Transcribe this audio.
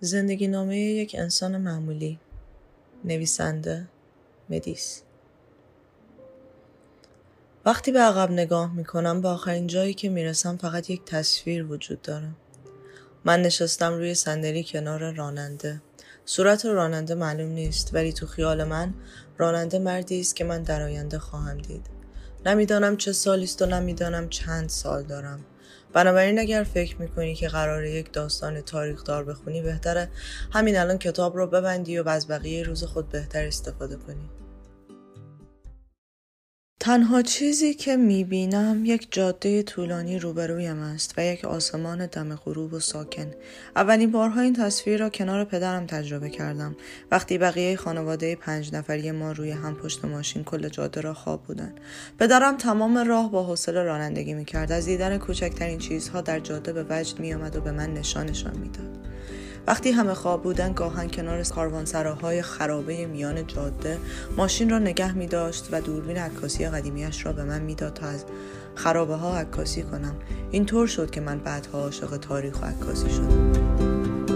زندگی نامه یک انسان معمولی نویسنده مدیس. وقتی به عقب نگاه می‌کنم به آخرین جایی که می‌رسم فقط یک تصویر وجود داره. من نشستم روی صندلی کنار راننده. صورت راننده معلوم نیست ولی تو خیال من راننده مردی است که من در آینده خواهم دید. نمی‌دانم چه سالی است و نمی‌دانم چند سال دارم. بنابراین اگر فکر می‌کنی که قرار یک داستان تاریخ دار بخونی بهتره همین الان کتاب رو ببندی و از بقیه روز خود بهتر استفاده کنی. تنها چیزی که می‌بینم یک جاده طولانی روبرویم است و یک آسمان دم غروب و ساکن. اولین بارها این تصویر را کنار پدرم تجربه کردم. وقتی بقیه خانواده پنج نفری ما روی هم پشت ماشین کل جاده را خواب بودن. پدرم تمام راه با حوصله رانندگی می‌کرد. از دیدن کوچکترین چیزها در جاده به وجد میآمد و به من نشانشان می‌داد. وقتی همه خواب بودن گاهن کنار کاروانسراهای خرابه میان جاده ماشین را نگه می داشت و دوربین عکاسی قدیمیش را به من می‌داد تا از خرابه ها عکاسی کنم. اینطور شد که من بعدها عاشق تاریخ و عکاسی شدم.